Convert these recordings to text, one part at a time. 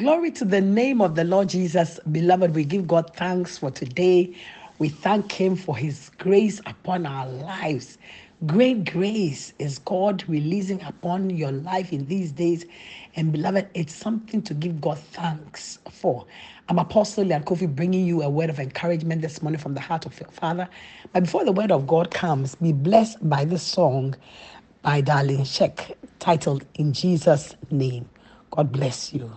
Glory to the name of the Lord Jesus. Beloved, we give God thanks for today. We thank Him for His grace upon our lives. Great grace is God releasing upon your life in these days. And beloved, it's something to give God thanks for. I'm Apostle Leon Kofi bringing you a word of encouragement this morning from the heart of your Father. But before the word of God comes, be blessed by this song by Darlene Zschech titled In Jesus' Name. God bless you.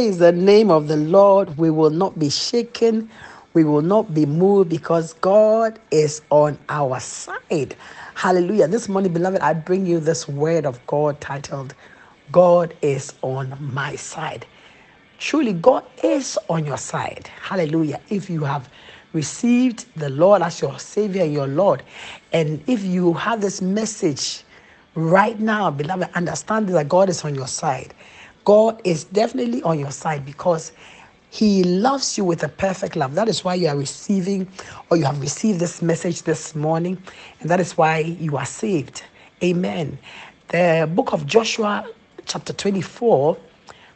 Praise the name of the Lord. We will not be shaken. We will not be moved because God is on our side. Hallelujah. This morning, beloved, I bring you this word of God titled, God is on my side. Truly, God is on your side. Hallelujah. If you have received the Lord as your Savior your Lord, and if you have this message right now, beloved, understand that God is on your side. God is definitely on your side because He loves you with a perfect love. That is why you are receiving or you have received this message this morning, and that is why you are saved. Amen. The book of Joshua, chapter 24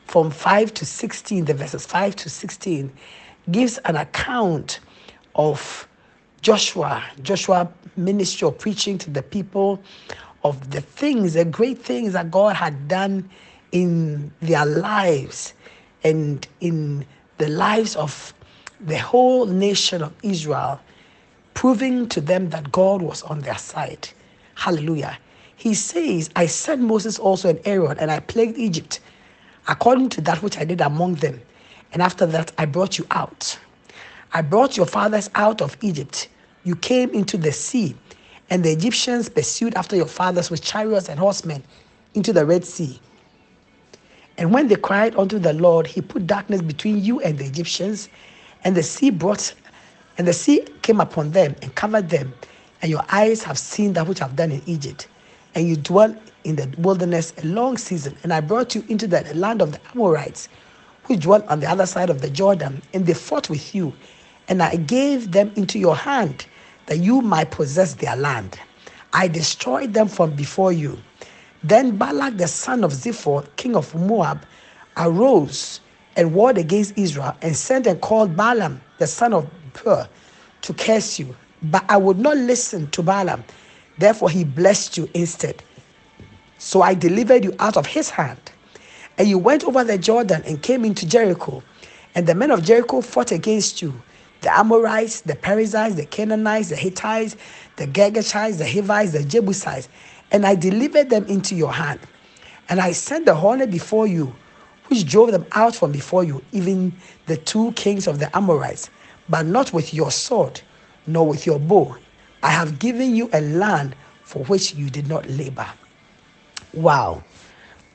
from 5 to 16, the verses 5 to 16, gives an account of Joshua, Joshua ministry of preaching to the people of the things, the great things that God had done in their lives and in the lives of the whole nation of Israel proving to them that God was on their side. Hallelujah. He says, I sent Moses also and Aaron, and I plagued Egypt according to that which I did among them. And after that, I brought you out. I brought your fathers out of Egypt. You came into the sea, and the Egyptians pursued after your fathers with chariots and horsemen into the Red Sea. And when they cried unto the Lord, he put darkness between you and the Egyptians, and the sea brought, and the sea came upon them and covered them. And your eyes have seen that which I've done in Egypt. And you dwell in the wilderness a long season. And I brought you into the land of the Amorites, which dwell on the other side of the Jordan, and they fought with you. And I gave them into your hand, that you might possess their land. I destroyed them from before you. Then Balak the son of Zippor, king of Moab, arose and warred against Israel and sent and called Balaam, the son of Beor, to curse you. But I would not listen to Balaam. Therefore, he blessed you instead. So I delivered you out of his hand. And you went over the Jordan and came into Jericho. And the men of Jericho fought against you the Amorites, the Perizzites, the Canaanites, the Hittites, the Girgashites, the Hivites, the Jebusites. And I delivered them into your hand. And I sent the hornet before you, which drove them out from before you, even the two kings of the Amorites, but not with your sword, nor with your bow. I have given you a land for which you did not labor. Wow.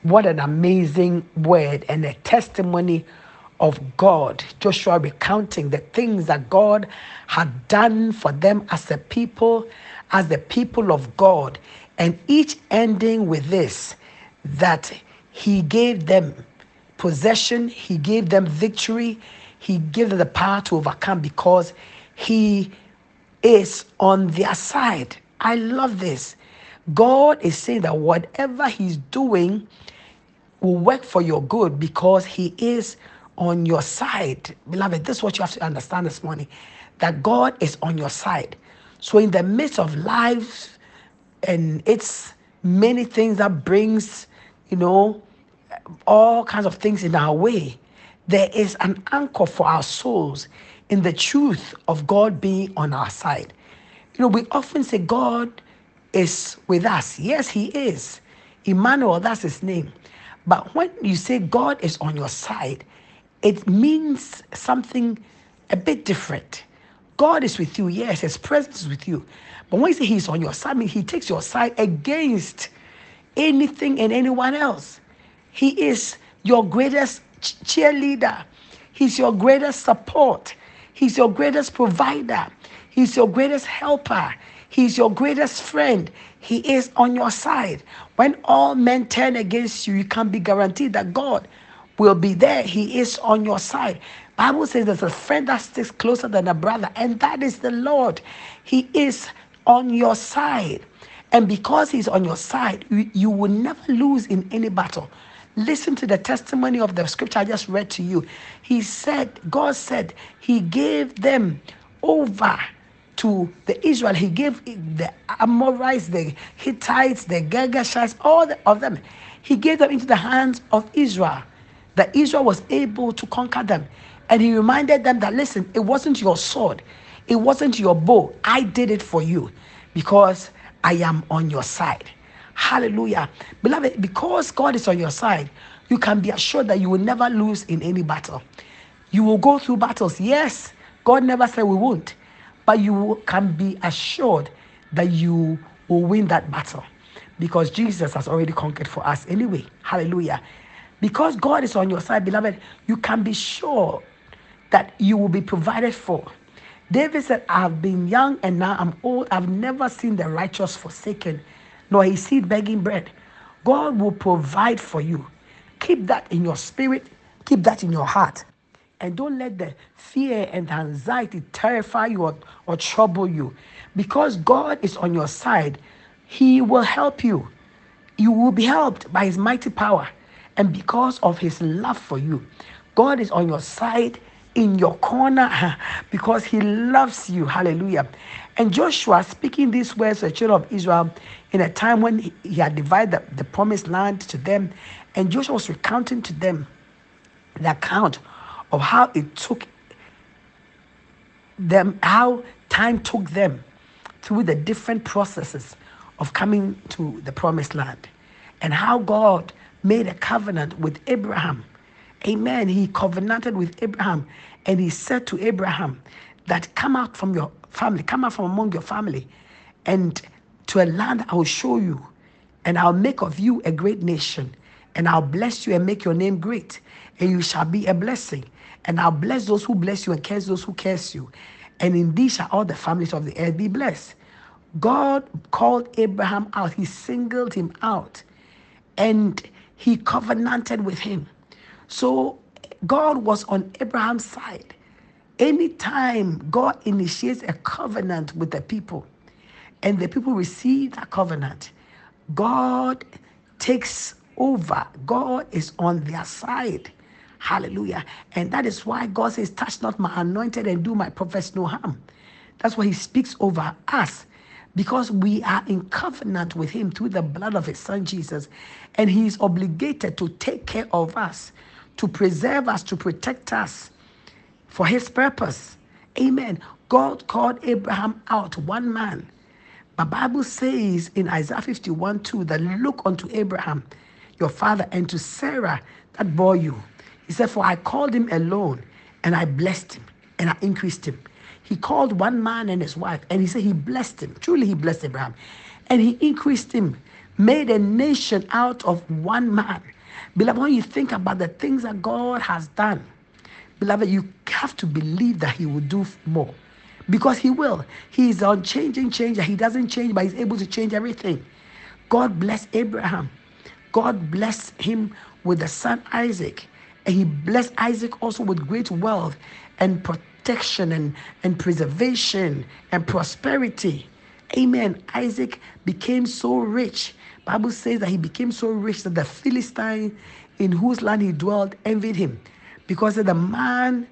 What an amazing word and a testimony of God. Joshua recounting the things that God had done for them as a people, as the people of God. And each ending with this that he gave them possession, he gave them victory, he gave them the power to overcome because he is on their side. I love this. God is saying that whatever he's doing will work for your good because he is on your side. Beloved, this is what you have to understand this morning that God is on your side. So, in the midst of life and its many things that brings, you know, all kinds of things in our way, there is an anchor for our souls in the truth of God being on our side. You know, we often say God is with us. Yes, He is. Emmanuel, that's His name. But when you say God is on your side, it means something a bit different. God is with you, yes, His presence is with you. But when you say He's on your side, I mean, He takes your side against anything and anyone else. He is your greatest ch- cheerleader, He's your greatest support, He's your greatest provider, He's your greatest helper, He's your greatest friend. He is on your side. When all men turn against you, you can be guaranteed that God will be there. He is on your side. Bible says there's a friend that sticks closer than a brother, and that is the Lord. He is on your side. And because he's on your side, you, you will never lose in any battle. Listen to the testimony of the scripture I just read to you. He said, God said, He gave them over to the Israel. He gave the Amorites, the Hittites, the Girgashites, all the, of them. He gave them into the hands of Israel. That Israel was able to conquer them. And he reminded them that, listen, it wasn't your sword, it wasn't your bow. I did it for you because I am on your side. Hallelujah. Beloved, because God is on your side, you can be assured that you will never lose in any battle. You will go through battles. Yes, God never said we won't, but you can be assured that you will win that battle because Jesus has already conquered for us anyway. Hallelujah. Because God is on your side, beloved, you can be sure that you will be provided for. David said, I have been young and now I'm old. I've never seen the righteous forsaken, nor his seed begging bread. God will provide for you. Keep that in your spirit, keep that in your heart. And don't let the fear and anxiety terrify you or, or trouble you. Because God is on your side, He will help you. You will be helped by His mighty power. And because of His love for you, God is on your side in your corner because He loves you. Hallelujah. And Joshua speaking these words to the children of Israel in a time when he had divided the, the promised land to them. And Joshua was recounting to them the account of how it took them, how time took them through the different processes of coming to the promised land, and how God made a covenant with Abraham. Amen. He covenanted with Abraham, and he said to Abraham that come out from your family, come out from among your family, and to a land I will show you, and I'll make of you a great nation, and I'll bless you and make your name great, and you shall be a blessing. And I'll bless those who bless you and curse those who curse you. And indeed shall all the families of the earth be blessed. God called Abraham out, he singled him out, and he covenanted with him. So God was on Abraham's side. Anytime God initiates a covenant with the people and the people receive that covenant, God takes over. God is on their side. Hallelujah. And that is why God says, Touch not my anointed and do my prophets no harm. That's why He speaks over us because we are in covenant with Him through the blood of His Son Jesus. And He is obligated to take care of us, to preserve us, to protect us for His purpose. Amen. God called Abraham out, one man. The Bible says in Isaiah 51 2 that look unto Abraham, your father, and to Sarah that bore you. He said, For I called him alone, and I blessed him, and I increased him. He called one man and his wife, and he said he blessed him. Truly, he blessed Abraham. And he increased him, made a nation out of one man. Beloved, when you think about the things that God has done, beloved, you have to believe that he will do more. Because he will. He is unchanging changer. He doesn't change, but he's able to change everything. God bless Abraham. God blessed him with the son Isaac. And he blessed Isaac also with great wealth and protection and, and preservation and prosperity. Amen. Isaac became so rich. Bible says that he became so rich that the Philistine in whose land he dwelt envied him. Because the man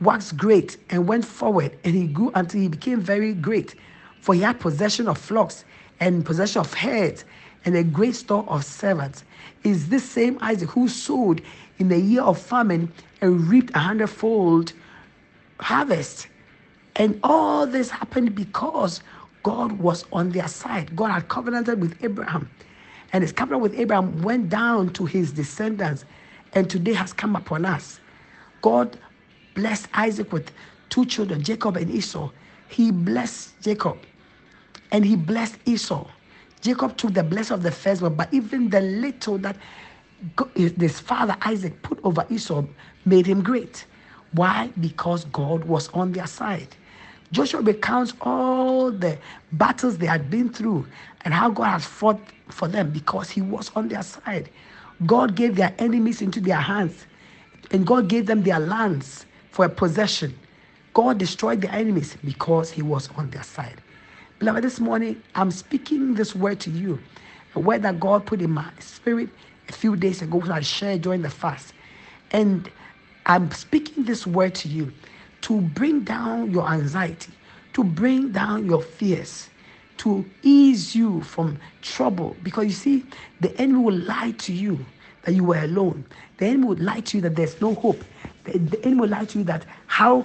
waxed great and went forward and he grew until he became very great. For he had possession of flocks and possession of herds and a great store of servants. Is this same isaac who sowed in the year of famine and reaped a hundredfold harvest? And all this happened because god was on their side. God had covenanted with abraham and his covenant with abraham went down to his descendants and today has come upon us god blessed Isaac with two children, Jacob and Esau. He blessed Jacob and he blessed Esau. Jacob took the blessing of the firstborn, but even the little that his father Isaac put over Esau made him great. Why? Because God was on their side. Joshua recounts all the battles they had been through and how God has fought for them because he was on their side. God gave their enemies into their hands and God gave them their lands for a possession. God destroyed their enemies because he was on their side. Beloved, this morning I'm speaking this word to you, a word that God put in my spirit a few days ago, which I shared during the fast. And I'm speaking this word to you to bring down your anxiety, to bring down your fears, to ease you from trouble. Because you see, the enemy will lie to you that you were alone. The enemy would lie to you that there's no hope. The, the enemy will lie to you that how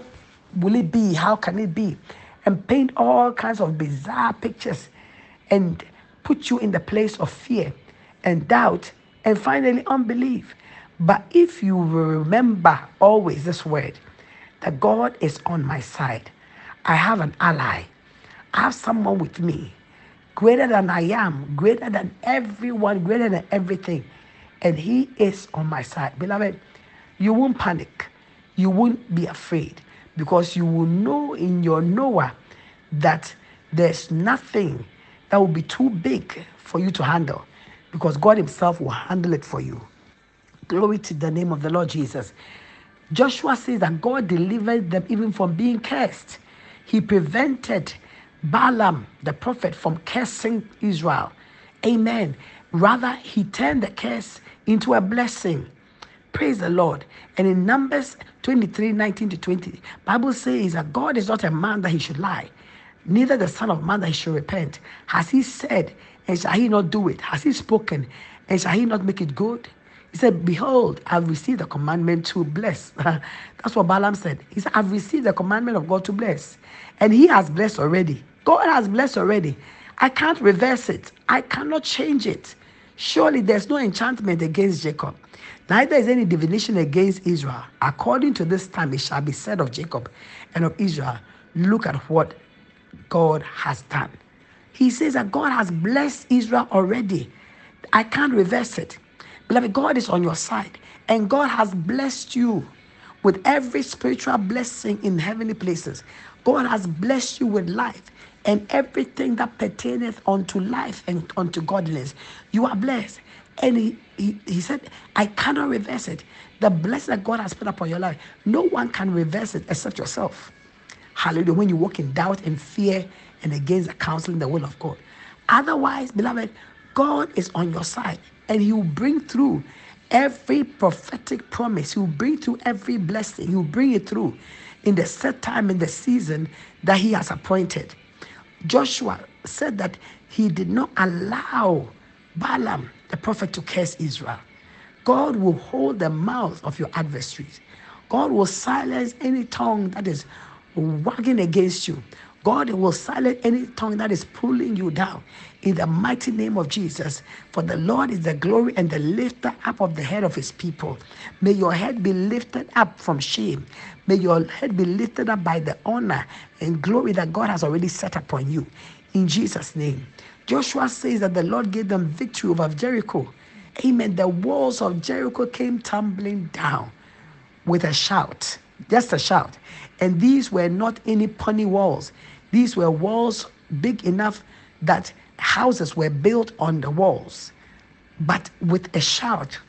will it be? How can it be? And paint all kinds of bizarre pictures and put you in the place of fear and doubt and finally unbelief. But if you remember always this word, that God is on my side, I have an ally, have someone with me, greater than I am, greater than everyone, greater than everything, and He is on my side. Beloved, you won't panic, you won't be afraid, because you will know in your knower that there's nothing that will be too big for you to handle, because God Himself will handle it for you. Glory to the name of the Lord Jesus. Joshua says that God delivered them even from being cursed. He prevented Balaam, the prophet, from cursing Israel. Amen. Rather, he turned the curse into a blessing. Praise the Lord. And in Numbers 23 19 to 20, Bible says that God is not a man that he should lie, neither the Son of Man that he should repent. Has he said, and shall he not do it? Has he spoken, and shall he not make it good? He said, Behold, I've received the commandment to bless. That's what Balaam said. He said, I've received the commandment of God to bless. And he has blessed already. God has blessed already. I can't reverse it, I cannot change it. Surely there's no enchantment against Jacob, neither is any divination against Israel. According to this time, it shall be said of Jacob and of Israel, Look at what God has done. He says that God has blessed Israel already. I can't reverse it. Beloved, God is on your side, and God has blessed you with every spiritual blessing in heavenly places. God has blessed you with life and everything that pertaineth unto life and unto godliness. You are blessed. And he, he, he said, I cannot reverse it. The blessing that God has put upon your life, no one can reverse it except yourself. Hallelujah. When you walk in doubt and fear and against the counsel and the will of God. Otherwise, beloved, God is on your side and He will bring through Every prophetic promise, He will bring through every blessing. He will bring it through in the set time in the season that He has appointed. Joshua said that he did not allow Balaam, the prophet, to curse Israel. God will hold the mouth of your adversaries. God will silence any tongue that is wagging against you. God will silence any tongue that is pulling you down in the mighty name of Jesus. For the Lord is the glory and the lifter up of the head of his people. May your head be lifted up from shame. May your head be lifted up by the honor and glory that God has already set upon you. In Jesus' name. Joshua says that the Lord gave them victory over Jericho. Amen. The walls of Jericho came tumbling down with a shout, just a shout. And these were not any punny walls. These were walls big enough that houses were built on the walls. But with a shout,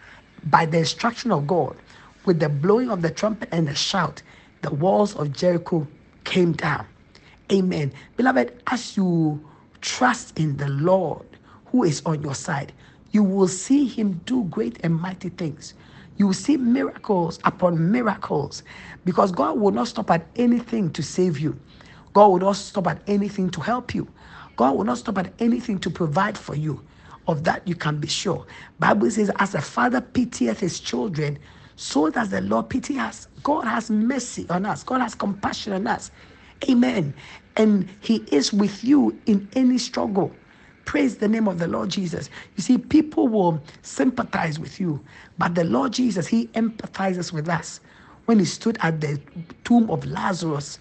by the instruction of God, with the blowing of the trumpet and the shout, the walls of Jericho came down. Amen. Beloved, as you trust in the Lord who is on your side, you will see him do great and mighty things. You will see miracles upon miracles because God will not stop at anything to save you. God will not stop at anything to help you. God will not stop at anything to provide for you. Of that you can be sure. Bible says, as a father pitieth his children, so does the Lord pity us. God has mercy on us. God has compassion on us. Amen. And he is with you in any struggle. Praise the name of the Lord Jesus. You see, people will sympathize with you, but the Lord Jesus, He empathizes with us. When He stood at the tomb of Lazarus,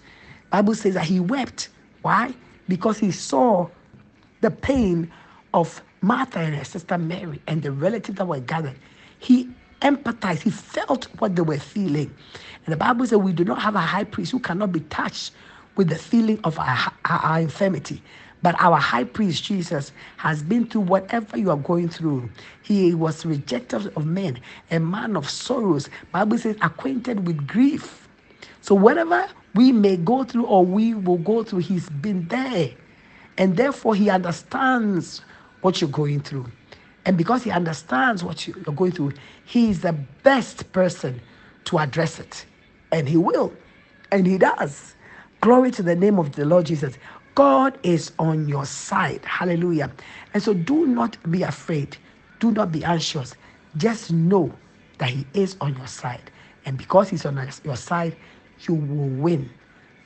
Bible says that He wept. Why? Because He saw the pain of Martha and her sister Mary and the relatives that were gathered. He empathized. He felt what they were feeling. And the Bible says we do not have a high priest who cannot be touched with the feeling of our, our, our infirmity. But our high priest Jesus has been through whatever you are going through. He was rejected of men, a man of sorrows. Bible says acquainted with grief. So whatever we may go through or we will go through, he's been there. And therefore he understands what you're going through. And because he understands what you're going through, he is the best person to address it. And he will. And he does. Glory to the name of the Lord Jesus. God is on your side. Hallelujah. And so do not be afraid. Do not be anxious. Just know that He is on your side. And because He's on your side, you will win.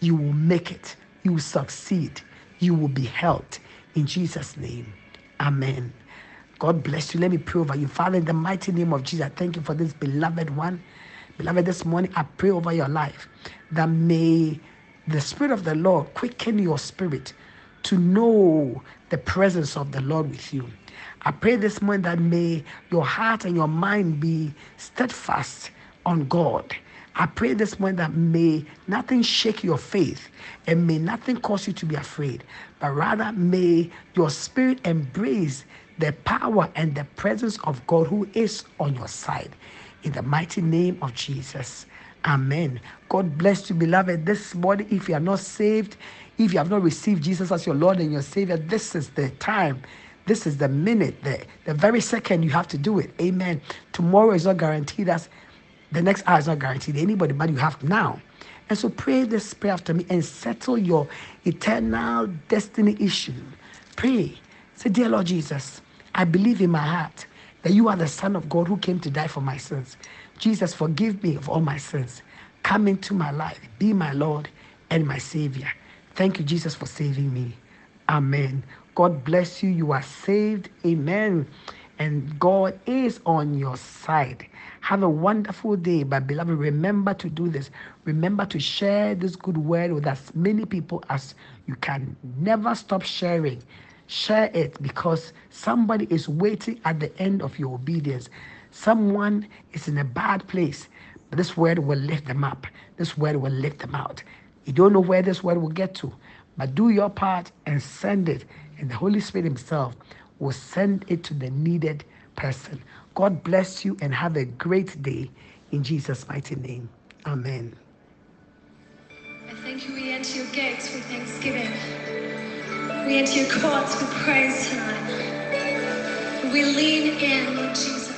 You will make it. You will succeed. You will be helped. In Jesus' name. Amen. God bless you. Let me pray over you. Father, in the mighty name of Jesus, thank you for this beloved one. Beloved, this morning I pray over your life that may the Spirit of the Lord quicken your spirit to know the presence of the Lord with you. I pray this morning that may your heart and your mind be steadfast on God. I pray this morning that may nothing shake your faith and may nothing cause you to be afraid, but rather may your spirit embrace the power and the presence of God who is on your side. In the mighty name of Jesus. Amen. God bless you, beloved. This morning, if you are not saved, if you have not received Jesus as your Lord and your Savior, this is the time. This is the minute, the, the very second you have to do it. Amen. Tomorrow is not guaranteed as the next hour is not guaranteed anybody, but you have now. And so pray this prayer after me and settle your eternal destiny issue. Pray. Say, Dear Lord Jesus, I believe in my heart that you are the Son of God who came to die for my sins. Jesus, forgive me of all my sins. Come into my life. Be my Lord and my Savior. Thank you, Jesus, for saving me. Amen. God bless you. You are saved. Amen. And God is on your side. Have a wonderful day. But, beloved, remember to do this. Remember to share this good word with as many people as you can. Never stop sharing. Share it because somebody is waiting at the end of your obedience. Someone is in a bad place, but this word will lift them up. This word will lift them out. You don't know where this word will get to, but do your part and send it. And the Holy Spirit Himself will send it to the needed person. God bless you and have a great day in Jesus' mighty name. Amen. I thank you. We enter your gates with thanksgiving. We enter your courts with praise tonight. We lean in, Lord Jesus.